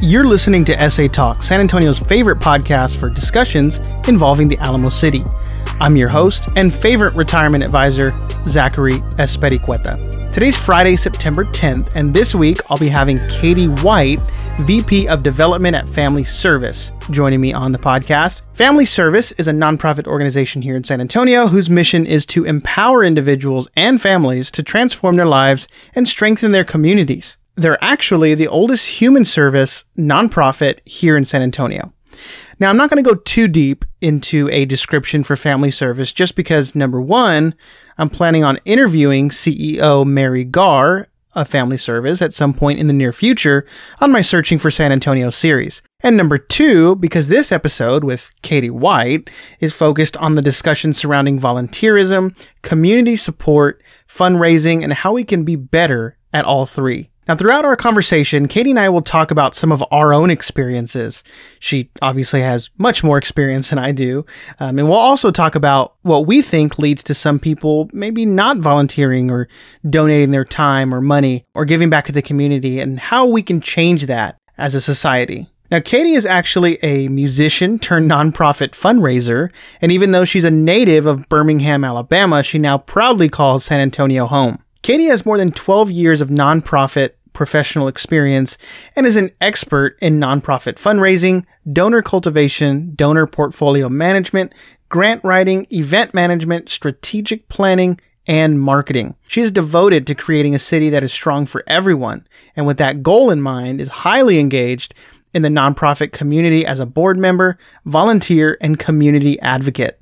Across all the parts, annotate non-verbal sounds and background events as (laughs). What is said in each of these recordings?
You're listening to SA Talk, San Antonio's favorite podcast for discussions involving the Alamo City. I'm your host and favorite retirement advisor, Zachary Espericueta. Today's Friday, September 10th, and this week I'll be having Katie White, VP of Development at Family Service, joining me on the podcast. Family Service is a nonprofit organization here in San Antonio whose mission is to empower individuals and families to transform their lives and strengthen their communities. They're actually the oldest human service nonprofit here in San Antonio. Now, I'm not going to go too deep into a description for family service just because, number one, I'm planning on interviewing CEO Mary Garr of Family Service at some point in the near future on my Searching for San Antonio series. And number two, because this episode with Katie White is focused on the discussion surrounding volunteerism, community support, fundraising, and how we can be better at all three. Now, throughout our conversation, Katie and I will talk about some of our own experiences. She obviously has much more experience than I do. Um, and we'll also talk about what we think leads to some people maybe not volunteering or donating their time or money or giving back to the community and how we can change that as a society. Now, Katie is actually a musician turned nonprofit fundraiser, and even though she's a native of Birmingham, Alabama, she now proudly calls San Antonio home. Katie has more than 12 years of nonprofit professional experience and is an expert in nonprofit fundraising, donor cultivation, donor portfolio management, grant writing, event management, strategic planning, and marketing. She is devoted to creating a city that is strong for everyone, and with that goal in mind, is highly engaged in the nonprofit community as a board member, volunteer, and community advocate.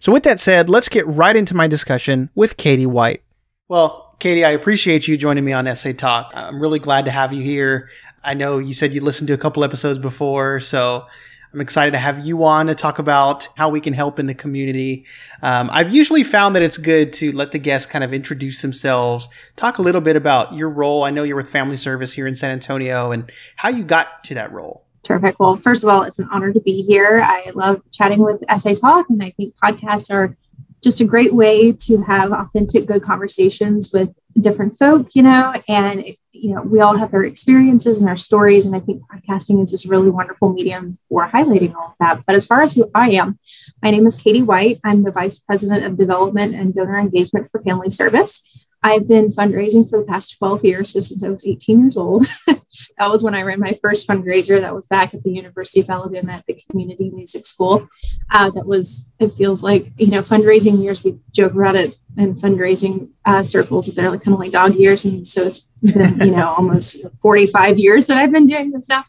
So, with that said, let's get right into my discussion with Katie White. Well, Katie, I appreciate you joining me on SA Talk. I'm really glad to have you here. I know you said you listened to a couple episodes before, so I'm excited to have you on to talk about how we can help in the community. Um, I've usually found that it's good to let the guests kind of introduce themselves, talk a little bit about your role. I know you're with Family Service here in San Antonio and how you got to that role. Terrific. Well, first of all, it's an honor to be here. I love chatting with SA Talk, and I think podcasts are just a great way to have authentic, good conversations with different folk, you know, and, you know, we all have our experiences and our stories. And I think podcasting is this really wonderful medium for highlighting all of that. But as far as who I am, my name is Katie White. I'm the Vice President of Development and Donor Engagement for Family Service. I've been fundraising for the past 12 years, so since I was 18 years old. (laughs) that was when I ran my first fundraiser. That was back at the University of Alabama at the Community Music School. Uh, that was, it feels like, you know, fundraising years, we joke about it in fundraising uh, circles, that they're like kind of like dog years. And so it's been, you know, (laughs) almost 45 years that I've been doing this now.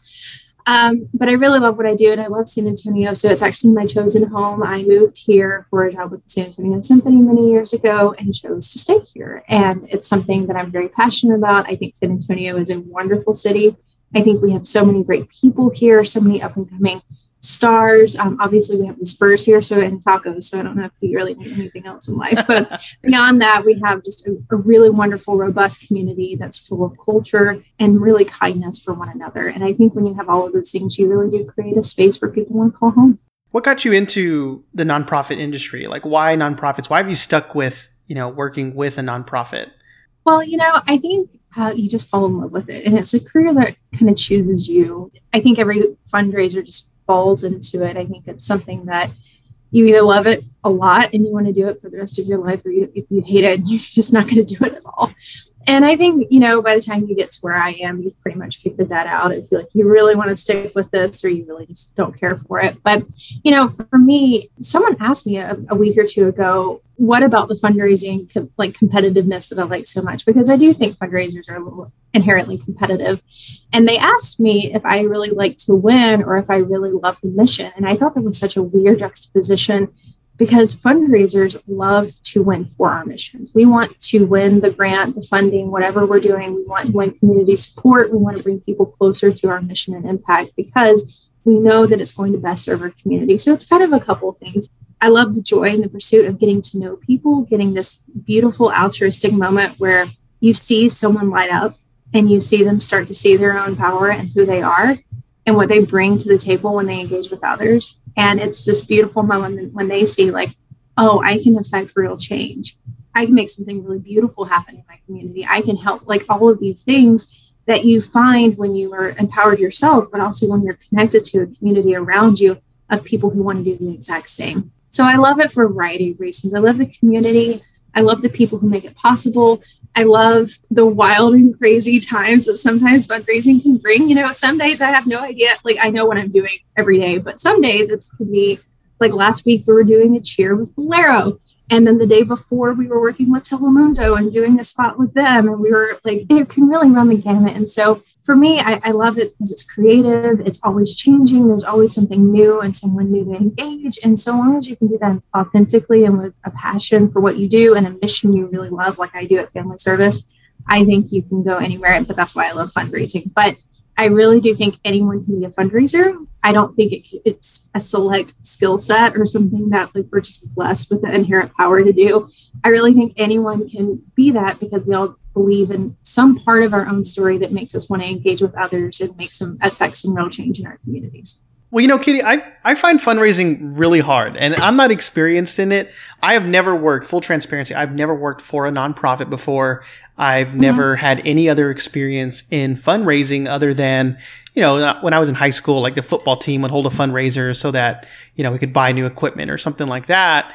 Um, but I really love what I do and I love San Antonio. So it's actually my chosen home. I moved here for a job with the San Antonio Symphony many years ago and chose to stay here. And it's something that I'm very passionate about. I think San Antonio is a wonderful city. I think we have so many great people here, so many up and coming stars. Um, obviously, we have the Spurs here, so and tacos. So I don't know if we really need anything else in life. But (laughs) beyond that, we have just a, a, really wonderful, robust community that's full of culture and really kindness for one another. And I think when you have all of those things, you really do create a space where people want to call home. What got you into the nonprofit industry? Like, why nonprofits? Why have you stuck with you know working with a nonprofit? Well, you know, I think uh, you just fall in love with it, and it's a career that kind of chooses you. I think every fundraiser just falls into it. I think it's something that you either love it a lot and you want to do it for the rest of your life, or you, if you hate it, (laughs) you're just not going to do it at all. And I think, you know, by the time you get to where I am, you've pretty much figured that out. I feel like you really want to stick with this or you really just don't care for it. But, you know, for me, someone asked me a, a week or two ago, what about the fundraising, like competitiveness that I like so much? Because I do think fundraisers are a little inherently competitive. And they asked me if I really like to win or if I really love the mission. And I thought that was such a weird juxtaposition because fundraisers love to win for our missions. We want to win the grant, the funding, whatever we're doing. We want to win community support. We want to bring people closer to our mission and impact because we know that it's going to best serve our community. So it's kind of a couple of things. I love the joy and the pursuit of getting to know people, getting this beautiful altruistic moment where you see someone light up and you see them start to see their own power and who they are and what they bring to the table when they engage with others. And it's this beautiful moment when they see, like, oh, I can affect real change. I can make something really beautiful happen in my community. I can help, like, all of these things. that you find when you are empowered yourself, but also when you're connected to a community around you of people who want to do the exact same. So I love it for a variety of reasons. I love the community. I love the people who make it possible. I love the wild and crazy times that sometimes fundraising can bring. You know, some days I have no idea. Like I know what I'm doing every day, but some days it's could be like last week we were doing a cheer with Valero. And then the day before we were working with Telemundo and doing a spot with them. And we were like, it can really run the gamut. And so for me, I, I, love it because it's creative. It's always changing. There's always something new and someone new to engage. And so long as you can do that authentically and with a passion for what you do and a mission you really love, like I do at Family Service, I think you can go anywhere. But that's why I love fundraising. But I really do think anyone can be a fundraiser. I don't think it, it's a select skill set or something that like we're just blessed with the inherent power to do. I really think anyone can be that because we all believe in some part of our own story that makes us want to engage with others and make some affect some real change in our communities. Well, you know, Katie, I, I find fundraising really hard and I'm not experienced in it. I have never worked, full transparency, I've never worked for a nonprofit before. I've mm-hmm. never had any other experience in fundraising other than, you know, when I was in high school, like the football team would hold a fundraiser so that, you know, we could buy new equipment or something like that.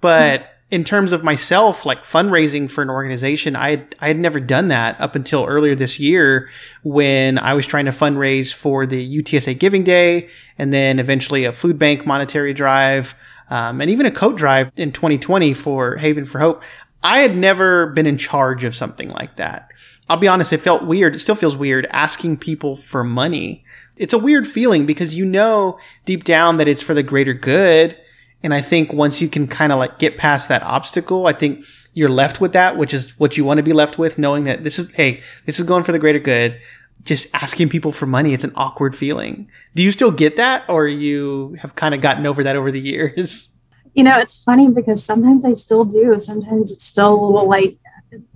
But mm-hmm in terms of myself, like fundraising for an organization, I had, I had never done that up until earlier this year when I was trying to fundraise for the UTSA Giving Day and then eventually a food bank monetary drive, um, and even a coat drive in 2020 for Haven for Hope. I had never been in charge of something like that. I'll be honest, it felt weird. It still feels weird asking people for money. It's a weird feeling because you know deep down that it's for the greater good and I think once you can kind of like get past that obstacle, I think you're left with that, which is what you want to be left with, knowing that this is, hey, this is going for the greater good. Just asking people for money, it's an awkward feeling. Do you still get that or you have kind of gotten over that over the years? (laughs) You know, it's funny because sometimes I still do. Sometimes it's still a little like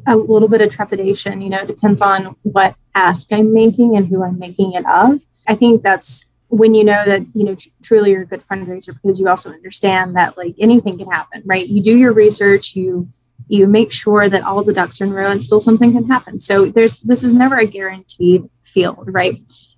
a little bit of trepidation, you know, it depends on what ask I'm making and who I'm making it of. I think that's when you know that you know tr- truly you're a good fundraiser because you also understand that like anything can happen right? You do your research you you make sure that all the ducks are in a row and still something can happen. So there's this is never a guaranteed field right?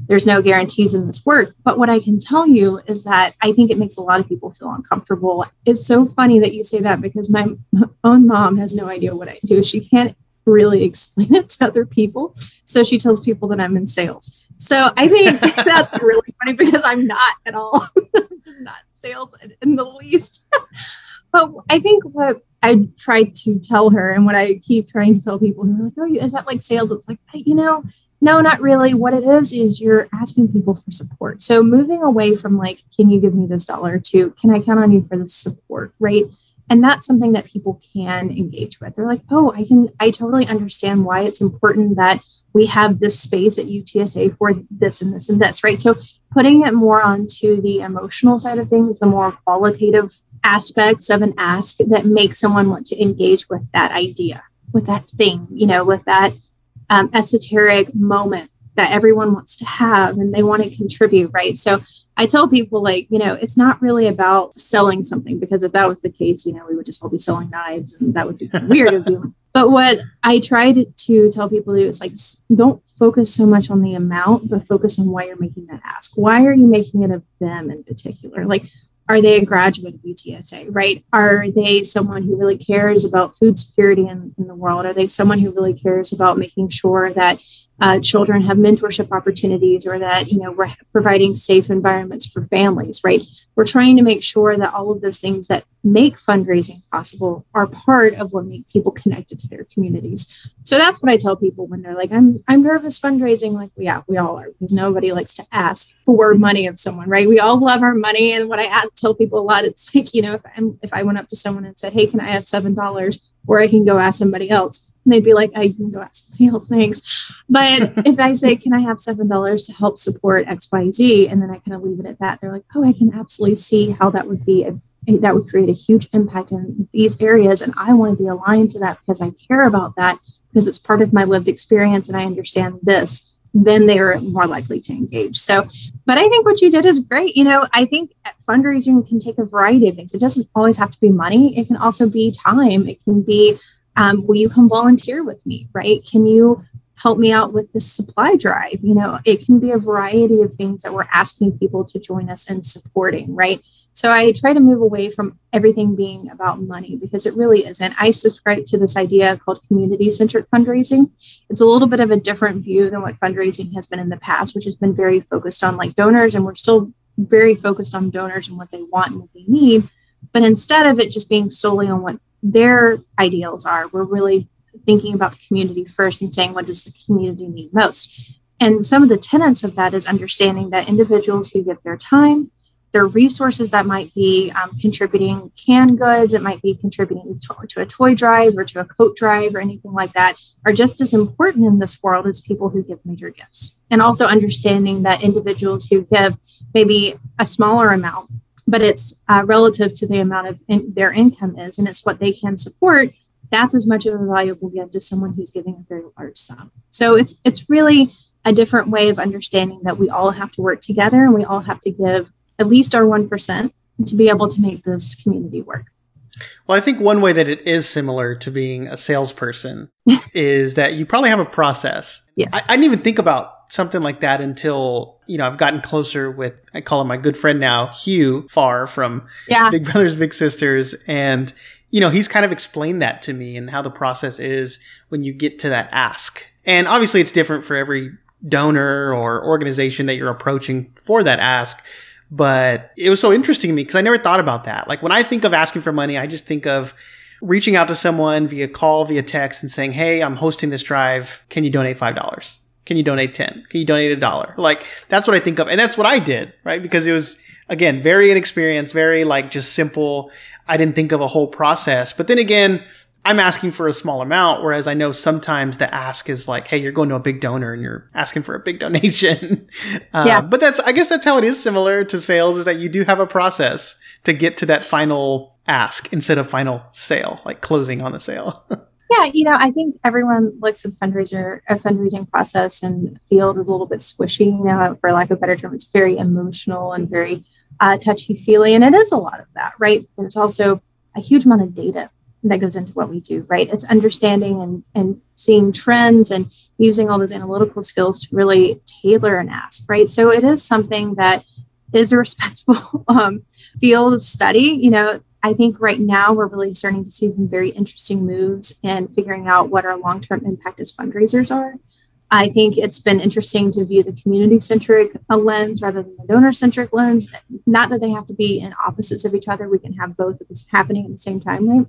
There's no guarantees in this work. But what i can tell you is that i think it makes a lot of people feel uncomfortable. It's so funny that you say that because my (laughs) own mom has no idea what i do. She can't really (laughs) explain it to other people. So she tells people that i'm in sales so I think (laughs) that's really funny because I'm not at all, (laughs) just not sales in the least. (laughs) but I think what I tried to tell her and what I keep trying to tell people who are like, oh, is that like sales? It's like, you know, no, not really. What it is, is you're asking people for support. So moving away from like, can you give me this dollar to, can I count on you for the support, right? And that's something that people can engage with. They're like, oh, I can, I totally understand why it's important that we have this space at UTSA for this and this and this, right? So putting it more onto the emotional side of things, the more qualitative aspects of an ask that make someone want to engage with that idea, with that thing, you know, with that um, esoteric moment that everyone wants to have and they want to contribute, right? So I tell people, like, you know, it's not really about selling something because if that was the case, you know, we would just all be selling knives and that would be (laughs) weird of you. But what I tried to, tell people to do is like, don't focus so much on the amount, but focus on why you're making that ask. Why are you making it of them in particular? Like, are they a graduate of UTSA, right? Are they someone who really cares about food security in, in the world? Are they someone who really cares about making sure that uh, children have mentorship opportunities or that you know we're providing safe environments for families right? We're trying to make sure that all of those things that make fundraising possible are part of what make people connected to their communities. So that's what i tell people when they're like i'm i'm nervous fundraising like yeah we all are because nobody likes to ask for money of someone right? We all love our money and what i ask tell people a lot it's like you know if, I'm, if i went up to someone and said hey can i have seven dollars? or i can go ask somebody else and they'd be like, I can go ask somebody else, thanks. But (laughs) if I say, Can I have $7 to help support XYZ? And then I kind of leave it at that, they're like, Oh, I can absolutely see how that would be a, that would create a huge impact in these areas. And I want to be aligned to that because I care about that because it's part of my lived experience and I understand this. Then they're more likely to engage. So, but I think what you did is great. You know, I think fundraising can take a variety of things. It doesn't always have to be money, it can also be time, it can be um, will you come volunteer with me right can you help me out with this supply drive. You know, it can be a variety of things that we're asking people to join us in supporting, right? So I try to move away from everything being about money because it really isn't. I subscribe to this idea called community centric fundraising. It's a little bit of a different view than what fundraising has been in the past, which has been very focused on like donors, and we're still very focused on donors and what they want and what they need. But instead of it just being solely on what their ideals are, we're really thinking about the community first and saying, what does the community need most? And some of the tenets of that is understanding that individuals who give their time, their resources that might be um, contributing canned goods, it might be contributing to, to, a toy drive or to a coat drive or anything like that, are just as important in this world as people who give major gifts. And also understanding that individuals who give maybe a smaller amount, but it's uh, relative to the amount of in, their income is, and it's what they can support. That's as much of a valuable gift as someone who's giving a very large sum. So it's it's really a different way of understanding that we all have to work together and we all have to give at least our 1% to be able to make this community work. Well, I think one way that it is similar to being a salesperson (laughs) is that you probably have a process. Yes. I, I, didn't even think about something like that until, you know, I've gotten closer with, I call him my good friend now, Hugh Far from yeah. Big Brothers Big Sisters. And, you know, he's kind of explained that to me and how the process is when you get to that ask. And obviously it's different for every donor or organization that you're approaching for that ask. But it was so interesting to me because I never thought about that. Like when I think of asking for money, I just think of reaching out to someone via call, via text and saying, Hey, I'm hosting this drive. Can you donate $5? Can you donate 10? Can you donate a dollar? Like that's what I think of. And that's what I did, right? Because it was again, very inexperienced, very like just simple. I didn't think of a whole process. But then again, I'm asking for a small amount, whereas I know sometimes the ask is like, hey, you're going to a big donor and you're asking for a big (laughs) donation. uh, yeah. But that's, I guess that's how it is similar to sales is that you do have a process to get to that final ask instead of final sale, like closing on the sale. (laughs) yeah, you know, I think everyone looks at the fundraiser, a fundraising process and field is a little bit squishy, you know, for lack of a better term, it's very emotional and very uh, touchy feely. And it is a lot of that, right? There's also a huge amount of data that goes into what we do, right? It's understanding and, and seeing trends and using all those analytical skills to really tailor an ask, right? So it is something that is a respectable (laughs) um, field of study. You know, I think right now we're really starting to see some very interesting moves in figuring out what our long term impact as fundraisers are. I think it's been interesting to view the community centric uh, lens rather than the donor centric lens. Not that they have to be in opposites of each other, we can have both of this happening at the same time, right?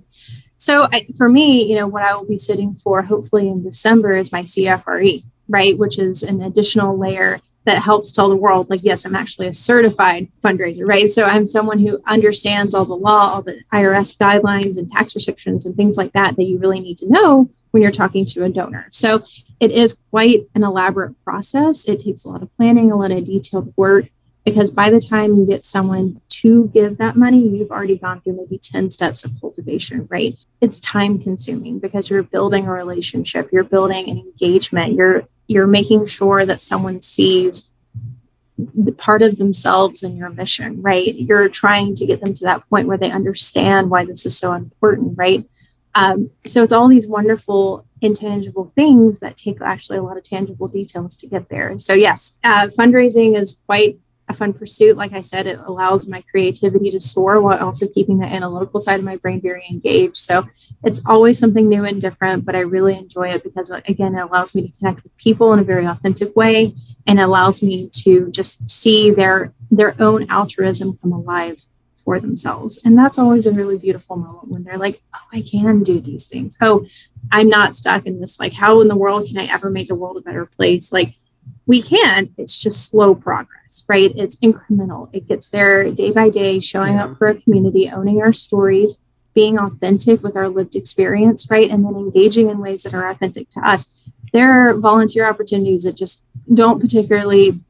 So I, for me, you know, what I will be sitting for hopefully in December is my CFRE, right? Which is an additional layer that helps tell the world, like, yes, I'm actually a certified fundraiser, right? So I'm someone who understands all the law, all the IRS guidelines and tax restrictions and things like that that you really need to know when you're talking to a donor. So it is quite an elaborate process. It takes a lot of planning, a lot of detailed work, because by the time you get someone to give that money, you've already gone through maybe 10 steps of cultivation, right? It's time consuming because you're building a relationship, you're building an engagement, you're you're making sure that someone sees the part of themselves in your mission, right? You're trying to get them to that point where they understand why this is so important, right? Um, so it's all these wonderful intangible things that take actually a lot of tangible details to get there. So yes, uh, fundraising is quite a fun pursuit. Like I said, it allows my creativity to soar while also keeping the analytical side of my brain very engaged. So it's always something new and different, but I really enjoy it because, again, it allows me to connect with people in a very authentic way and allows me to just see their their own altruism come alive for themselves. And that's always a really beautiful moment when they're like, oh, I can do these things. Oh, I'm not stuck in this. Like, how in the world can I ever make the world a better place? Like, we can, it's just slow progress, right? It's incremental. It gets there day by day, showing yeah. up for a community, owning our stories, being authentic with our lived experience, right? And then engaging in ways that are authentic to us. There are volunteer opportunities that just don't particularly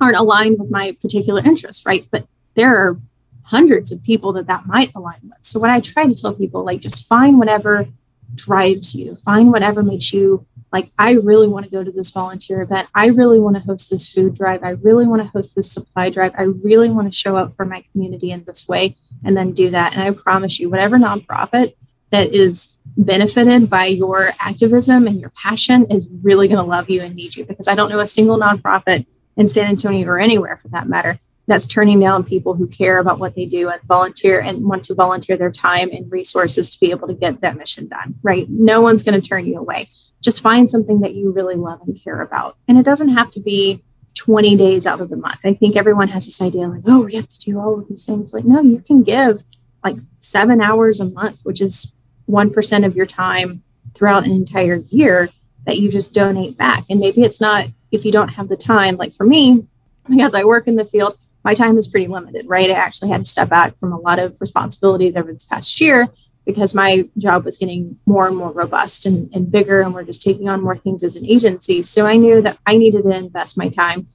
aren't aligned with my particular interests, right? But there are hundreds of people that that might align with. So what I try to tell people, like, just find whatever drives you, find whatever makes you like i really want to go to this volunteer event i really want to host this food drive i really want to host this supply drive i really want to show up for my community in this way and then do that and i promise you whatever nonprofit that is benefited by your activism and your passion is really going to love you and need you because I don't know a single nonprofit in San Antonio or anywhere for that matter that's turning down people who care about what they do and volunteer and want to volunteer their time and resources to be able to get that mission done, right? No one's going to turn you away. Just find something that you really love and care about. And it doesn't have to be 20 days out of the month. I think everyone has this idea like, oh, we have to do all of these things. Like, no, you can give like seven hours a month, which is 1% of your time throughout an entire year that you just donate back. And maybe it's not if you don't have the time, like for me, because I work in the field, my time is pretty limited, right? I actually had to step back from a lot of responsibilities over this past year because my job was getting more and more robust and, and bigger, and we're just taking on more things as an agency. So I knew that I needed to invest my time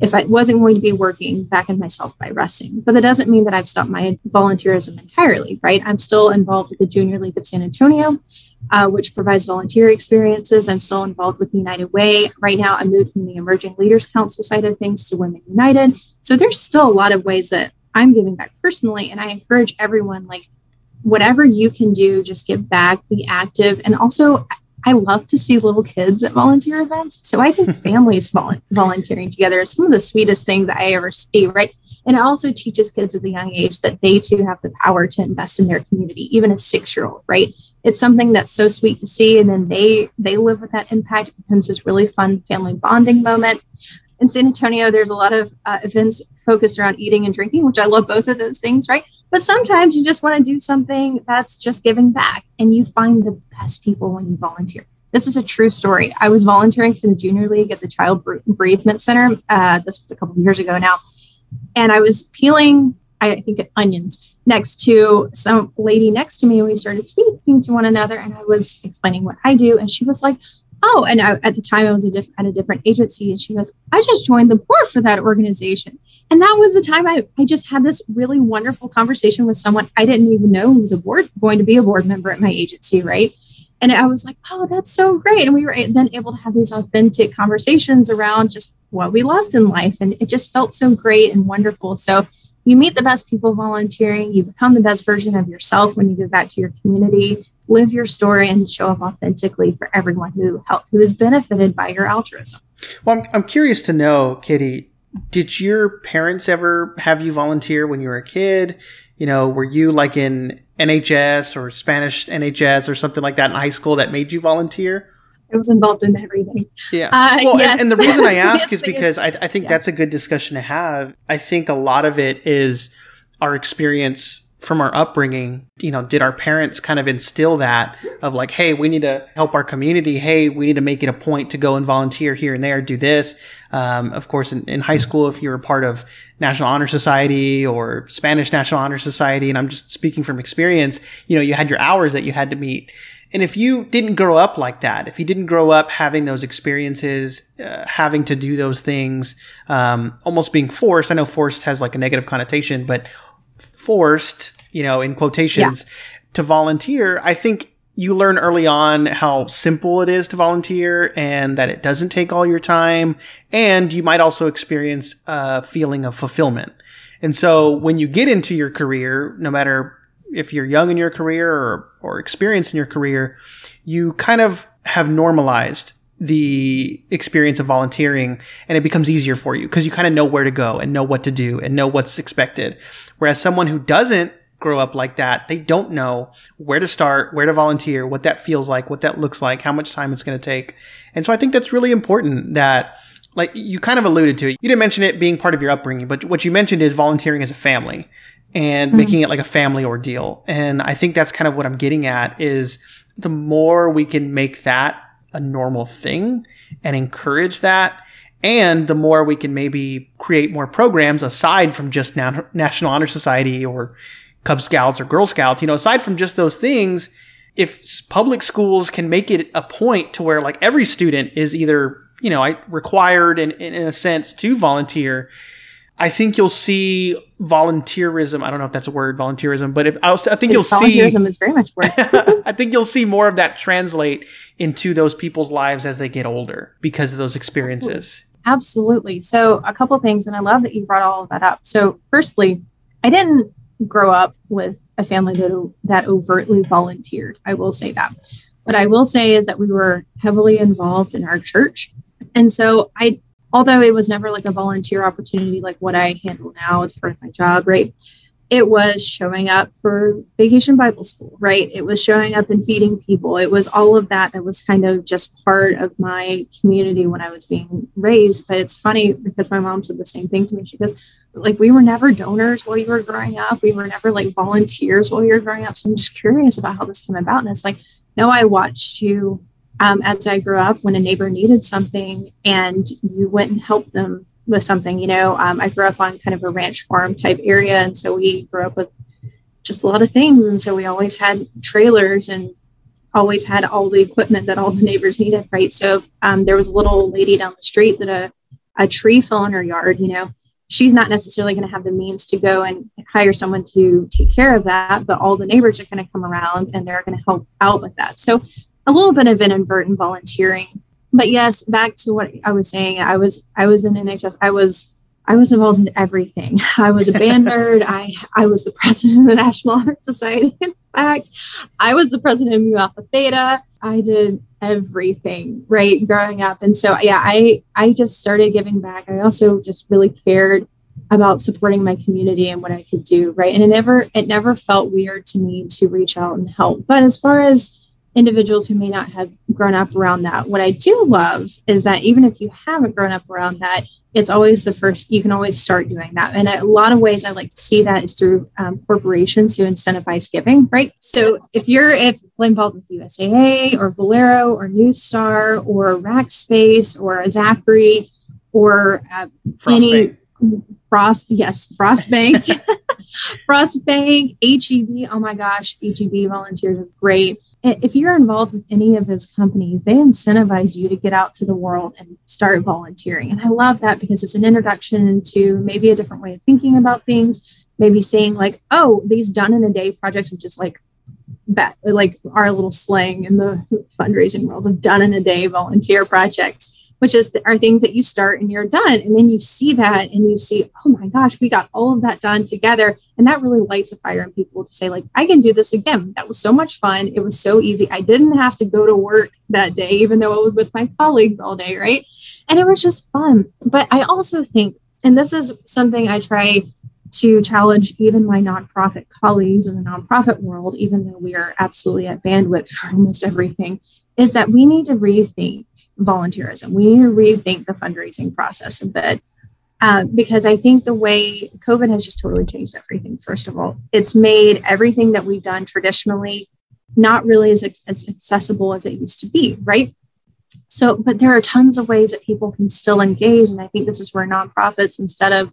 if I wasn't going to be working back in myself by resting. But that doesn't mean that I've stopped my volunteerism entirely, right? I'm still involved with the Junior League of San Antonio, uh, which provides volunteer experiences. I'm still involved with United Way. Right now, I moved from the Emerging Leaders Council side of things to Women United. So there's still a lot of ways that I'm giving back personally. And I encourage everyone, like, whatever you can do, just give back, be active. And also, I love to see little kids at volunteer events. So I think (laughs) families volunteering together is some of the sweetest things that I ever see, right? And it also teaches kids at a young age that they too have the power to invest in their community, even a six year old, right? It's something that's so sweet to see. And then they they live with that impact. It becomes this really fun family bonding moment in San Antonio, there's a lot of uh, events focused around eating and drinking, which I love both of those things, right? But sometimes you just want to do something that's just giving back, and you find the best people when you volunteer. This is a true story. I was volunteering for the Junior League at the Child Bereavement Center. Uh, this was a couple of years ago now. And I was peeling, I think, onions next to some lady next to me. And we started speaking to one another. And I was explaining what I do. And she was like, oh, and I, at the time I was a diff- at a different agency. And she goes, I just joined the board for that organization. And that was the time I, I just had this really wonderful conversation with someone I didn't even know who was a board going to be a board member at my agency, right? And I was like, oh, that's so great. And we were then able to have these authentic conversations around just what we loved in life. And it just felt so great and wonderful. So you meet the best people volunteering, you become the best version of yourself when you give back to your community live your story and show up authentically for everyone who helped, who is benefited by your altruism. Well, I'm, I'm curious to know, Kitty, did your parents ever have you volunteer when you were a kid? You know, were you like in NHS or Spanish NHS or something like that in high school that made you volunteer? I was involved in everything. Yeah. Uh, well, yes. and, and, the reason I (laughs) ask yes, is because I, I think yeah. that's a good discussion to have. I think a lot of it is our experience from our upbringing, you know, did our parents kind of instill that of like, hey, we need to help our community. Hey, we need to make it a point to go and volunteer here and there, do this. Um, of course, in, in, high school, if you were part of National Honor Society or Spanish National Honor Society, and I'm just speaking from experience, you know, you had your hours that you had to meet. And if you didn't grow up like that, if you didn't grow up having those experiences, uh, having to do those things, um, almost being forced, I know forced has like a negative connotation, but forced, you know, in quotations, yeah. to volunteer, I think you learn early on how simple it is to volunteer and that it doesn't take all your time. And you might also experience a feeling of fulfillment. And so when you get into your career, no matter if you're young in your career or, or experienced in your career, you kind of have normalized the experience of volunteering and it becomes easier for you because you kind of know where to go and know what to do and know what's expected. Whereas someone who doesn't grow up like that, they don't know where to start, where to volunteer, what that feels like, what that looks like, how much time it's going to take. And so I think that's really important that like you kind of alluded to it. You didn't mention it being part of your upbringing, but what you mentioned is volunteering as a family and mm-hmm. making it like a family ordeal. And I think that's kind of what I'm getting at is the more we can make that a normal thing and encourage that. And the more we can maybe create more programs aside from just Na- National Honor Society or Cub Scouts or Girl Scouts, you know, aside from just those things, if public schools can make it a point to where like every student is either, you know, required in, in a sense to volunteer, I think you'll see volunteerism. I don't know if that's a word, volunteerism, but if I, was, I think you'll see volunteerism is very much word. (laughs) I think you'll see more of that translate into those people's lives as they get older because of those experiences. Absolutely. Absolutely. So a couple things, and I love that you brought all of that up. So firstly, I didn't grow up with a a family that that overtly volunteered. I will say that. What I will say is that we were heavily involved in our church. And so I although it was never like a volunteer opportunity like what I handle now, it's part of my job, right? It was showing up for vacation Bible school, right? It was showing up and feeding people. It was all of that that was kind of just part of my community when I was being raised. But it's funny because my mom said the same thing to me. She goes, like, we were never donors while you were growing up. We were never like volunteers while you were growing up. So I'm just curious about how this came about. And it's like, no, I watched you um, as I grew up when a neighbor needed something and you went and helped them with something. You know, um, I grew up on kind of a ranch farm type area. And so we grew up with just a lot of things. And so we always had trailers and always had all the equipment that all the neighbors needed. Right. So um, there was a little lady down the street that a, a tree fell in her yard, you know, she's not necessarily going to have the means to go and hire someone to take care of that, but all the neighbors are going to come around and they're going to help out with that. So a little bit of an inadvertent volunteering. But yes, back to what I was saying, I was I was in NHS. I was I was involved in everything. I was a band (laughs) nerd. I I was the president of the National Honor Society. In fact, I was the president of Mu Alpha Theta. I did everything right growing up, and so yeah, I I just started giving back. I also just really cared about supporting my community and what I could do right, and it never it never felt weird to me to reach out and help. But as far as individuals who may not have grown up around that. What I do love is that even if you haven't grown up around that, it's always the first, you can always start doing that. And a lot of ways I like to see that is through um, corporations who incentivize giving, right? So if you're if involved with USAA or Valero or NuStar or Rackspace or Zachry or uh, any Frost, yes, Frost Bank, (laughs) Frost Bank, HEB. Oh my gosh, HEB volunteers are great if you're involved with any of those companies, they incentivize you to get out to the world and start volunteering. And I love that because it's an introduction into maybe a different way of thinking about things, maybe saying like, oh, these done in a day projects, which is like bet like our little slang in the fundraising world of done in a day volunteer projects which is are things that you start and you're done. And then you see that and you see, oh my gosh, we got all of that done together. And that really lights a fire in people to say, like, I can do this again. That was so much fun. It was so easy. I didn't have to go to work that day, even though I was with my colleagues all day, right? And it was just fun. But I also think, and this is something I try to challenge even my nonprofit colleagues in the nonprofit world, even though we are absolutely at bandwidth for almost everything, is that we need to rethink volunteerism. We need to rethink the fundraising process a bit. Uh, because I think the way COVID has just totally changed everything. First of all, it's made everything that we've done traditionally not really as, as accessible as it used to be, right? So, but there are tons of ways that people can still engage. And I think this is where nonprofits, instead of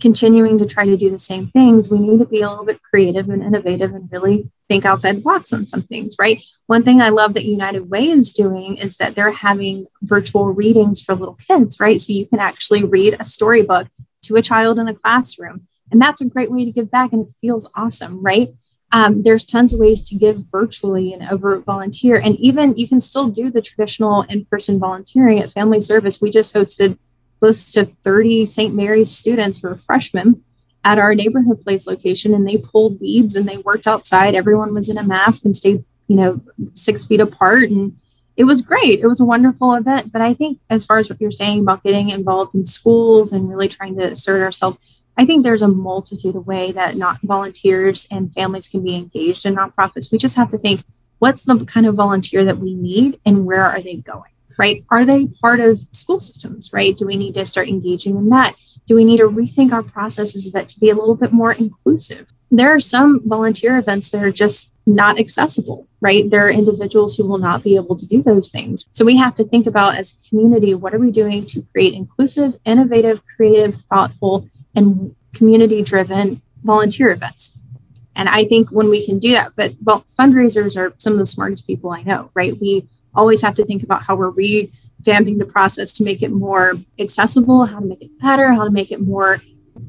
continuing to try to do the same things, we need to be a little bit creative and innovative and really think outside the box on some things, right? One thing I love that United Way is doing is that they're having virtual readings for little kids, right? So you can actually read a storybook to a child in a classroom. And that's a great way to give back and it feels awesome, right? Um, there's tons of ways to give virtually and over volunteer. And even you can still do the traditional in person volunteering at Family Service. We just hosted close to 30 St. Mary's students who are freshmen at our neighborhood place location and they pulled weeds and they worked outside. Everyone was in a mask and stayed, you know, six feet apart. And it was great. It was a wonderful event. But I think, as far as what you're saying about getting involved in schools and really trying to assert ourselves, I think there's a multitude of way that not volunteers and families can be engaged in nonprofits. We just have to think what's the kind of volunteer that we need and where are they going? right? Are they part of school systems, right? Do we need to start engaging in that? Do we need to rethink our processes of it to be a little bit more inclusive? There are some volunteer events that are just not accessible, right? There are individuals who will not be able to do those things. So we have to think about as a community, what are we doing to create inclusive, innovative, creative, thoughtful, and community driven volunteer events? And I think when we can do that, but well, fundraisers are some of the smartest people I know, right? We always have to think about how we're revamping the process to make it more accessible, how to make it better, how to make it more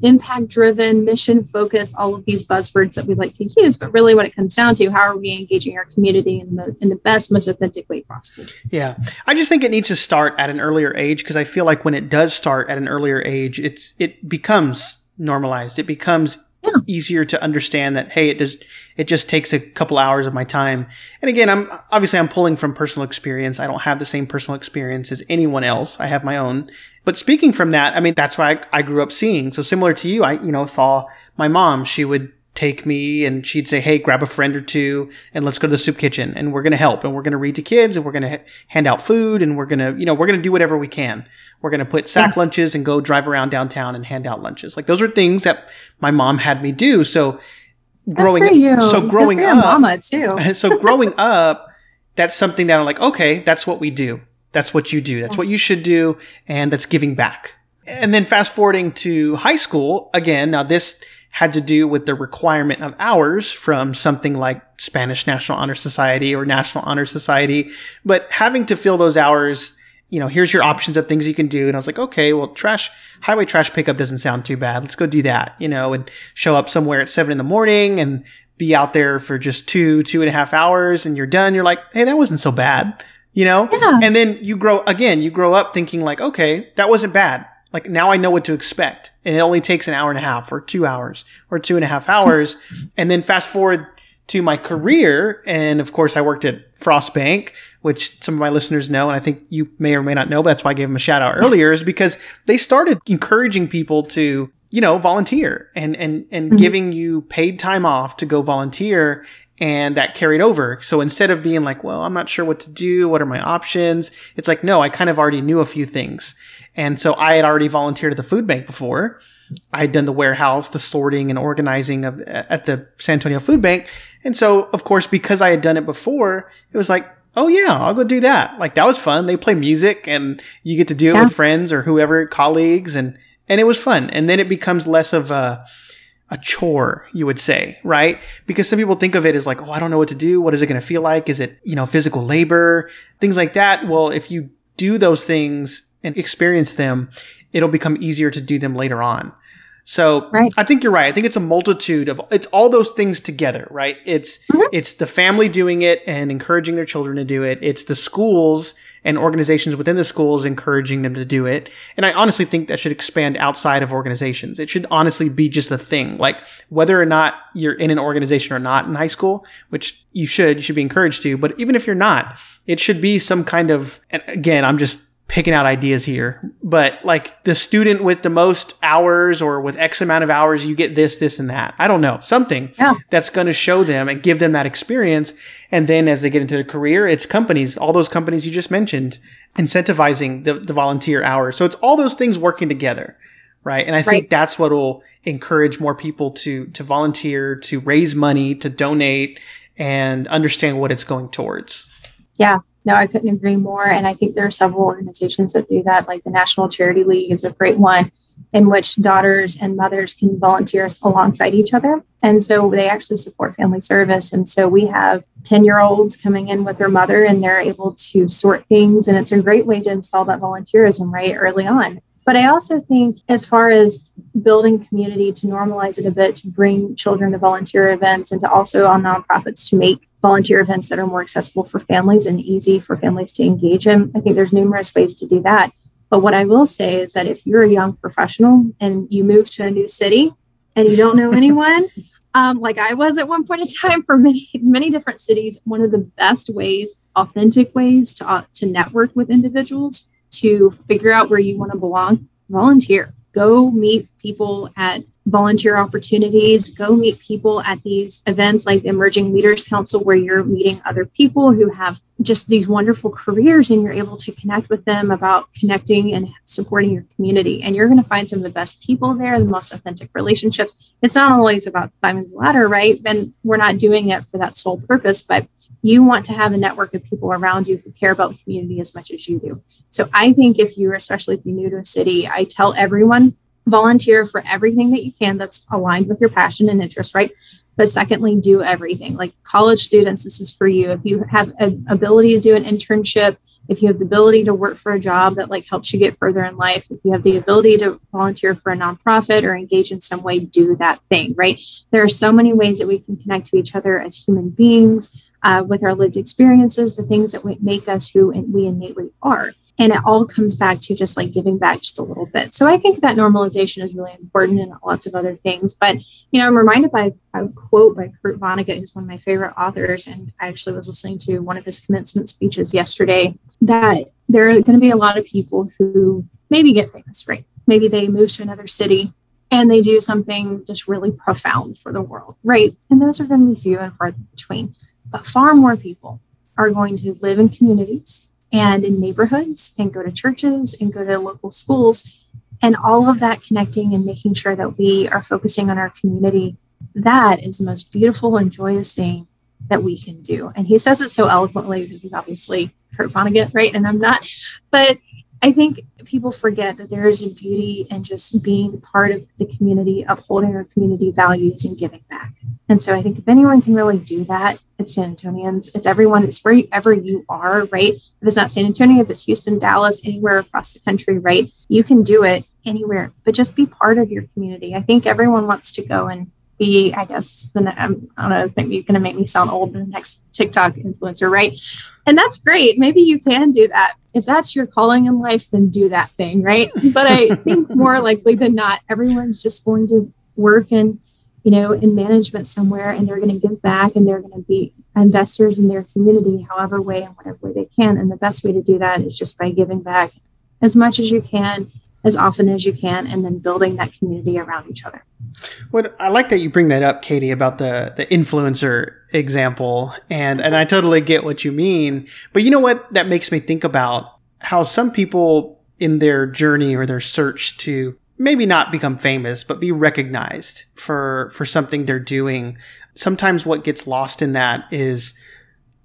impact driven, mission focused, all of these buzzwords that we like to use. But really, what it comes down to, how are we engaging our community in the, in the best, most authentic way possible? Yeah. I just think it needs to start at an earlier age because I feel like when it does start at an earlier age, it's, it becomes normalized. It becomes yeah. easier to understand that hey, it does it just takes a couple hours of my time. And again, I'm obviously I'm pulling from personal experience. I don't have the same personal experience as anyone else. I have my own. But speaking from that, I mean that's why I, I grew up seeing. So similar to you, I you know saw my mom. She would take me and she'd say, Hey, grab a friend or two and let's go to the soup kitchen and we're going to help and we're going to read to kids and we're going to hand out food and we're going to, you know, we're going to do whatever we can. We're going to put sack yeah. lunches and go drive around downtown and hand out lunches. Like those are things that my mom had me do. So growing up, so growing up, mama too. (laughs) so growing up, that's something that I'm like, okay, that's what we do. That's what you do. That's what you should do. And that's giving back. And then fast forwarding to high school again. Now this, had to do with the requirement of hours from something like Spanish National Honor Society or National Honor Society. But having to fill those hours, you know, here's your options of things you can do. And I was like, okay, well, trash, highway trash pickup doesn't sound too bad. Let's go do that, you know, and show up somewhere at seven in the morning and be out there for just two, two and a half hours and you're done. You're like, hey, that wasn't so bad, you know? Yeah. And then you grow, again, you grow up thinking like, okay, that wasn't bad. Like now I know what to expect and it only takes an hour and a half or two hours or two and a half hours. (laughs) and then fast forward to my career. And of course, I worked at Frost Bank, which some of my listeners know. And I think you may or may not know, but that's why I gave them a shout out earlier is because they started encouraging people to, you know, volunteer and, and, and mm-hmm. giving you paid time off to go volunteer. And that carried over. So instead of being like, well, I'm not sure what to do. What are my options? It's like, no, I kind of already knew a few things. And so I had already volunteered at the food bank before. I had done the warehouse, the sorting and organizing of at the San Antonio Food Bank. And so, of course, because I had done it before, it was like, oh yeah, I'll go do that. Like that was fun. They play music and you get to do it yeah. with friends or whoever, colleagues, and and it was fun. And then it becomes less of a a chore, you would say, right? Because some people think of it as like, oh, I don't know what to do. What is it going to feel like? Is it, you know, physical labor, things like that? Well, if you do those things and experience them, it'll become easier to do them later on. So right. I think you're right. I think it's a multitude of it's all those things together, right? It's mm-hmm. it's the family doing it and encouraging their children to do it. It's the schools and organizations within the schools encouraging them to do it. And I honestly think that should expand outside of organizations. It should honestly be just a thing. Like whether or not you're in an organization or not in high school, which you should, you should be encouraged to, but even if you're not, it should be some kind of and again, I'm just picking out ideas here, but like the student with the most hours or with X amount of hours, you get this, this, and that. I don't know, something yeah. that's going to show them and give them that experience. And then as they get into their career, it's companies, all those companies you just mentioned, incentivizing the, the volunteer hours. So it's all those things working together. Right. And I think right. that's what will encourage more people to, to volunteer, to raise money, to donate and understand what it's going towards. Yeah, no, I couldn't agree more. And I think there are several organizations that do that. Like the National Charity League is a great one in which daughters and mothers can volunteer alongside each other. And so they actually support family service. And so we have 10 year olds coming in with their mother and they're able to sort things. And it's a great way to install that volunteerism right early on. But I also think, as far as building community to normalize it a bit, to bring children to volunteer events and to also on nonprofits to make volunteer events that are more accessible for families and easy for families to engage in. I think there's numerous ways to do that. But what I will say is that if you're a young professional and you move to a new city and you don't know (laughs) anyone, um, like I was at one point in time for many many different cities, one of the best ways, authentic ways to uh, to network with individuals to figure out where you want to belong, volunteer. Go meet people at volunteer opportunities, go meet people at these events like the Emerging Leaders Council, where you're meeting other people who have just these wonderful careers and you're able to connect with them about connecting and supporting your community. And you're going to find some of the best people there, the most authentic relationships. It's not always about climbing the ladder, right? And we're not doing it for that sole purpose, but you want to have a network of people around you who care about community as much as you do. So I think if you're, especially if you're new to a city, I tell everyone volunteer for everything that you can that's aligned with your passion and interest, right? But secondly, do everything. Like college students, this is for you. If you have an ability to do an internship, if you have the ability to work for a job that like helps you get further in life, if you have the ability to volunteer for a nonprofit or engage in some way, do that thing, right? There are so many ways that we can connect to each other as human beings uh, with our lived experiences, the things that make us who we innately are. And it all comes back to just like giving back just a little bit. So I think that normalization is really important and lots of other things. But, you know, I'm reminded by a quote by Kurt Vonnegut, who's one of my favorite authors. And I actually was listening to one of his commencement speeches yesterday that there are going to be a lot of people who maybe get famous, right? Maybe they move to another city and they do something just really profound for the world, right? And those are going to be few and far between. But far more people are going to live in communities and in neighborhoods and go to churches and go to local schools. And all of that connecting and making sure that we are focusing on our community, that is the most beautiful and joyous thing that we can do. And he says it so eloquently because he's obviously Kurt Vonnegut, right? And I'm not. But I think people forget that there is a beauty in just being part of the community, upholding our community values and giving back. And so I think if anyone can really do that, it's San Antonians, it's everyone, it's wherever you are, right? If it's not San Antonio, if it's Houston, Dallas, anywhere across the country, right? You can do it anywhere, but just be part of your community. I think everyone wants to go and be, I guess, the, um, I don't know, it's maybe going to make me sound old, the next TikTok influencer, right? And that's great. Maybe you can do that. If that's your calling in life, then do that thing, right? But I think more (laughs) likely than not, everyone's just going to work in, you know, in management somewhere and they're going to give back and they're going to be investors in their community, however way and whatever way they can. And the best way to do that is just by giving back as much as you can as often as you can and then building that community around each other. What I like that you bring that up, Katie, about the the influencer example, and and I totally get what you mean. But you know what? That makes me think about how some people in their journey or their search to maybe not become famous, but be recognized for for something they're doing. Sometimes what gets lost in that is